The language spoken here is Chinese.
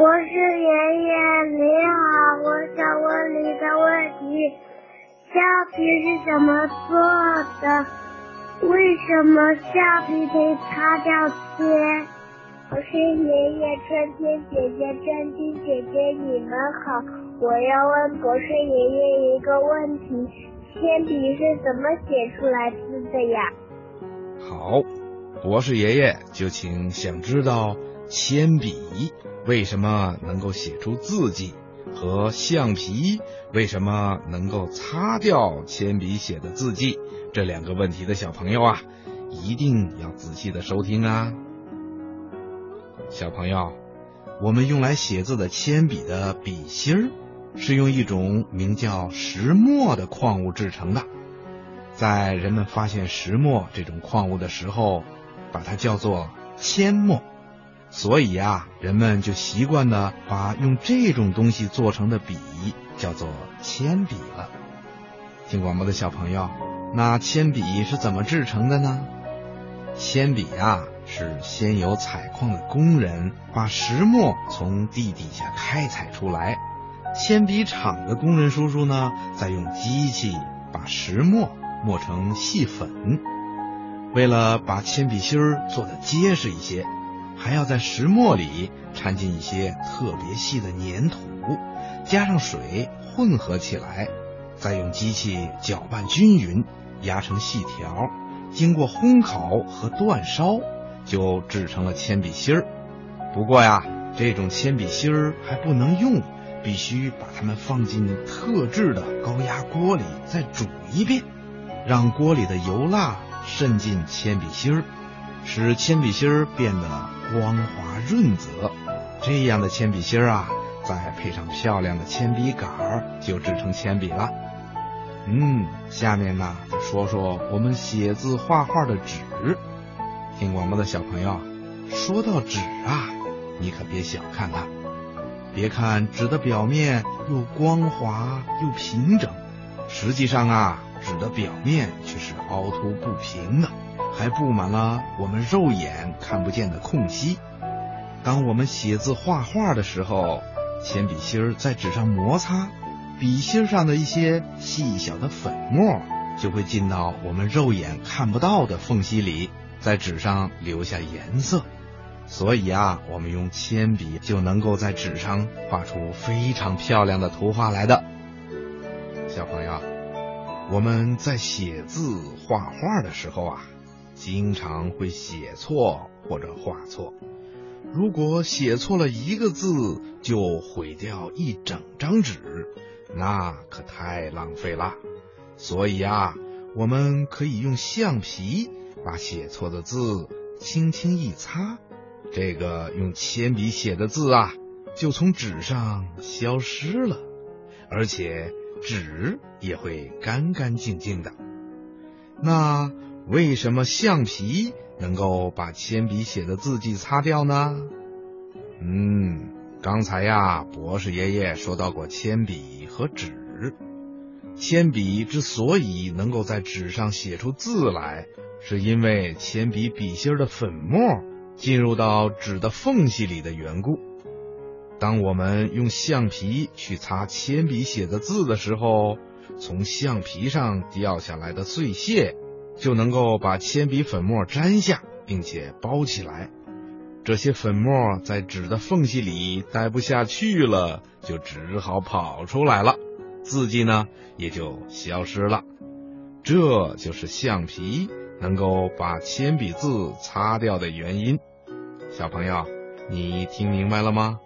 博士爷爷你好，我想问你的问题：橡皮是怎么做的？为什么橡皮可以擦掉铅？博士爷爷、春天姐姐、春天姐姐，你们好，我要问博士爷爷一个问题：铅笔是怎么写出来字的呀？好，博士爷爷就请想知道铅笔为什么能够写出字迹，和橡皮为什么能够擦掉铅笔写的字迹这两个问题的小朋友啊，一定要仔细的收听啊。小朋友，我们用来写字的铅笔的笔芯儿，是用一种名叫石墨的矿物制成的。在人们发现石墨这种矿物的时候，把它叫做铅墨，所以呀，人们就习惯的把用这种东西做成的笔叫做铅笔了。听广播的小朋友，那铅笔是怎么制成的呢？铅笔呀，是先有采矿的工人把石墨从地底下开采出来，铅笔厂的工人叔叔呢，再用机器把石墨。磨成细粉，为了把铅笔芯儿做得结实一些，还要在石墨里掺进一些特别细的粘土，加上水混合起来，再用机器搅拌均匀，压成细条，经过烘烤和煅烧，就制成了铅笔芯儿。不过呀，这种铅笔芯儿还不能用，必须把它们放进特制的高压锅里再煮一遍。让锅里的油蜡渗进铅笔芯儿，使铅笔芯儿变得光滑润泽。这样的铅笔芯啊，再配上漂亮的铅笔杆儿，就制成铅笔了。嗯，下面呢，再说说我们写字画画的纸。听广播的小朋友，说到纸啊，你可别小看它。别看纸的表面又光滑又平整，实际上啊。纸的表面却是凹凸不平的，还布满了我们肉眼看不见的空隙。当我们写字画画的时候，铅笔芯儿在纸上摩擦，笔芯上的一些细小的粉末就会进到我们肉眼看不到的缝隙里，在纸上留下颜色。所以啊，我们用铅笔就能够在纸上画出非常漂亮的图画来的。小朋友。我们在写字画画的时候啊，经常会写错或者画错。如果写错了一个字，就毁掉一整张纸，那可太浪费了。所以啊，我们可以用橡皮把写错的字轻轻一擦，这个用铅笔写的字啊，就从纸上消失了，而且。纸也会干干净净的。那为什么橡皮能够把铅笔写的字迹擦掉呢？嗯，刚才呀，博士爷爷说到过铅笔和纸。铅笔之所以能够在纸上写出字来，是因为铅笔笔芯的粉末进入到纸的缝隙里的缘故。当我们用橡皮去擦铅笔写的字的时候，从橡皮上掉下来的碎屑就能够把铅笔粉末粘下，并且包起来。这些粉末在纸的缝隙里待不下去了，就只好跑出来了，字迹呢也就消失了。这就是橡皮能够把铅笔字擦掉的原因。小朋友，你听明白了吗？